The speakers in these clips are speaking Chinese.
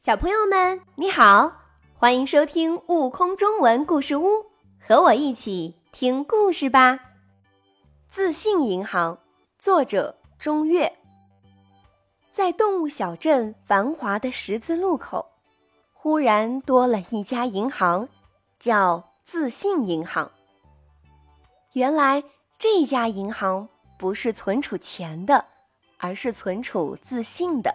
小朋友们，你好，欢迎收听《悟空中文故事屋》，和我一起听故事吧。自信银行，作者钟月。在动物小镇繁华的十字路口，忽然多了一家银行，叫自信银行。原来这家银行不是存储钱的，而是存储自信的。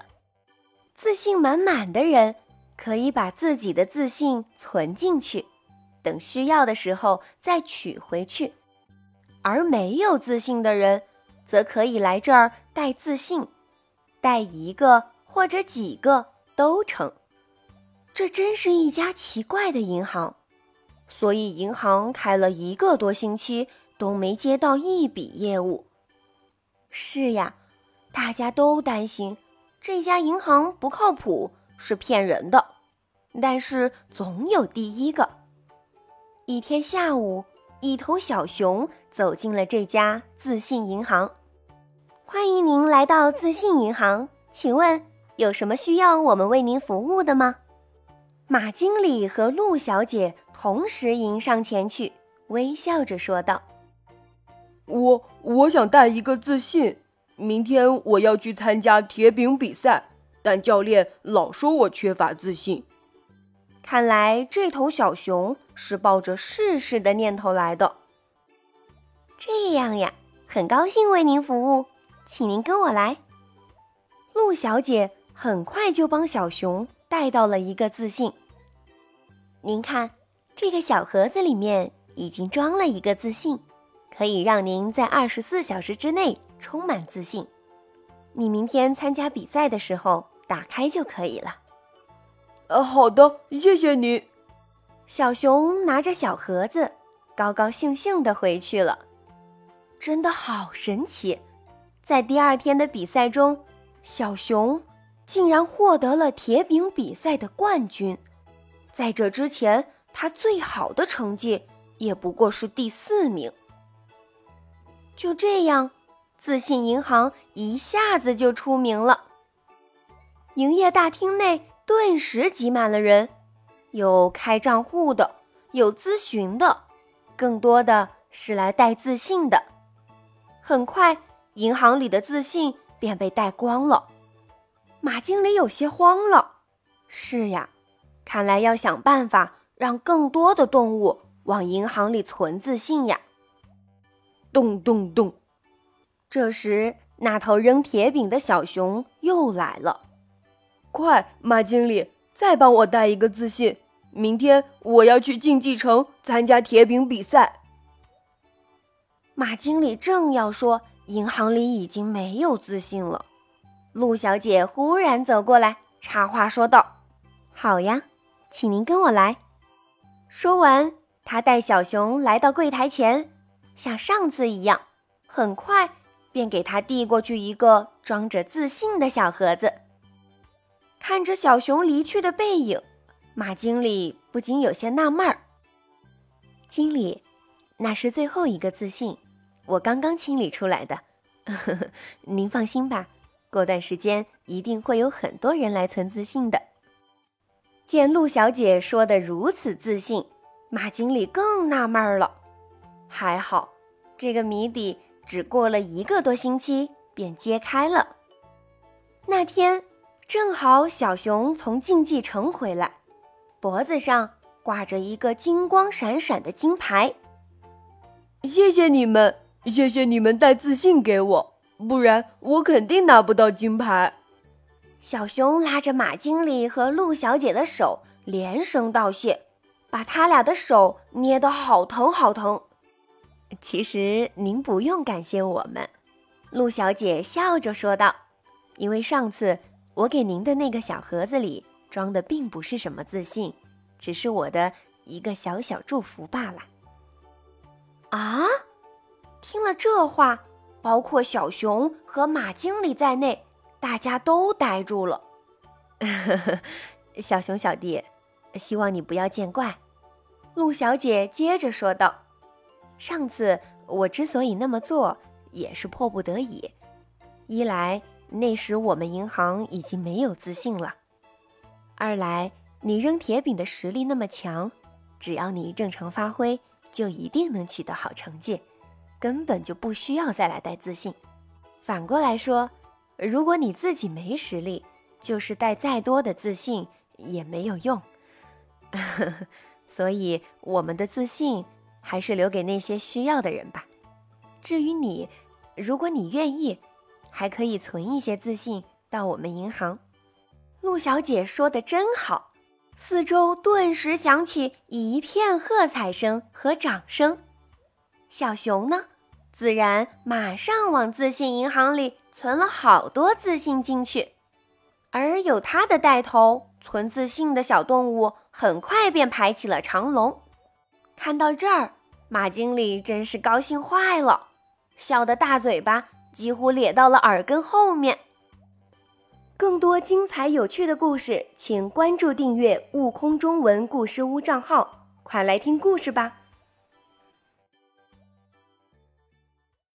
自信满满的人，可以把自己的自信存进去，等需要的时候再取回去；而没有自信的人，则可以来这儿带自信，带一个或者几个都成。这真是一家奇怪的银行，所以银行开了一个多星期都没接到一笔业务。是呀，大家都担心。这家银行不靠谱，是骗人的。但是总有第一个。一天下午，一头小熊走进了这家自信银行。欢迎您来到自信银行，请问有什么需要我们为您服务的吗？马经理和陆小姐同时迎上前去，微笑着说道：“我我想带一个自信。”明天我要去参加铁饼比赛，但教练老说我缺乏自信。看来这头小熊是抱着试试的念头来的。这样呀，很高兴为您服务，请您跟我来。陆小姐很快就帮小熊带到了一个自信。您看，这个小盒子里面已经装了一个自信，可以让您在二十四小时之内。充满自信，你明天参加比赛的时候打开就可以了。呃，好的，谢谢你。小熊拿着小盒子，高高兴兴的回去了。真的好神奇，在第二天的比赛中，小熊竟然获得了铁饼比赛的冠军。在这之前，他最好的成绩也不过是第四名。就这样。自信银行一下子就出名了，营业大厅内顿时挤满了人，有开账户的，有咨询的，更多的是来带自信的。很快，银行里的自信便被带光了。马经理有些慌了。是呀，看来要想办法让更多的动物往银行里存自信呀。咚咚咚。这时，那头扔铁饼的小熊又来了。快，马经理，再帮我带一个自信。明天我要去竞技城参加铁饼比赛。马经理正要说，银行里已经没有自信了。陆小姐忽然走过来，插话说道：“好呀，请您跟我来。”说完，她带小熊来到柜台前，像上次一样，很快。便给他递过去一个装着自信的小盒子。看着小熊离去的背影，马经理不禁有些纳闷儿。经理，那是最后一个自信，我刚刚清理出来的。呵 呵您放心吧，过段时间一定会有很多人来存自信的。见陆小姐说的如此自信，马经理更纳闷儿了。还好，这个谜底。只过了一个多星期，便揭开了。那天正好小熊从竞技城回来，脖子上挂着一个金光闪闪的金牌。谢谢你们，谢谢你们带自信给我，不然我肯定拿不到金牌。小熊拉着马经理和陆小姐的手，连声道谢，把他俩的手捏得好疼好疼。其实您不用感谢我们，陆小姐笑着说道：“因为上次我给您的那个小盒子里装的并不是什么自信，只是我的一个小小祝福罢了。”啊！听了这话，包括小熊和马经理在内，大家都呆住了。小熊小弟，希望你不要见怪。”陆小姐接着说道。上次我之所以那么做，也是迫不得已。一来那时我们银行已经没有自信了；二来，你扔铁饼的实力那么强，只要你正常发挥，就一定能取得好成绩，根本就不需要再来带自信。反过来说，如果你自己没实力，就是带再多的自信也没有用。所以，我们的自信还是留给那些需要的人吧。至于你，如果你愿意，还可以存一些自信到我们银行。陆小姐说的真好，四周顿时响起一片喝彩声和掌声。小熊呢，自然马上往自信银行里存了好多自信进去，而有它的带头。存自信的小动物很快便排起了长龙。看到这儿，马经理真是高兴坏了，笑得大嘴巴几乎咧到了耳根后面。更多精彩有趣的故事，请关注订阅“悟空中文故事屋”账号，快来听故事吧！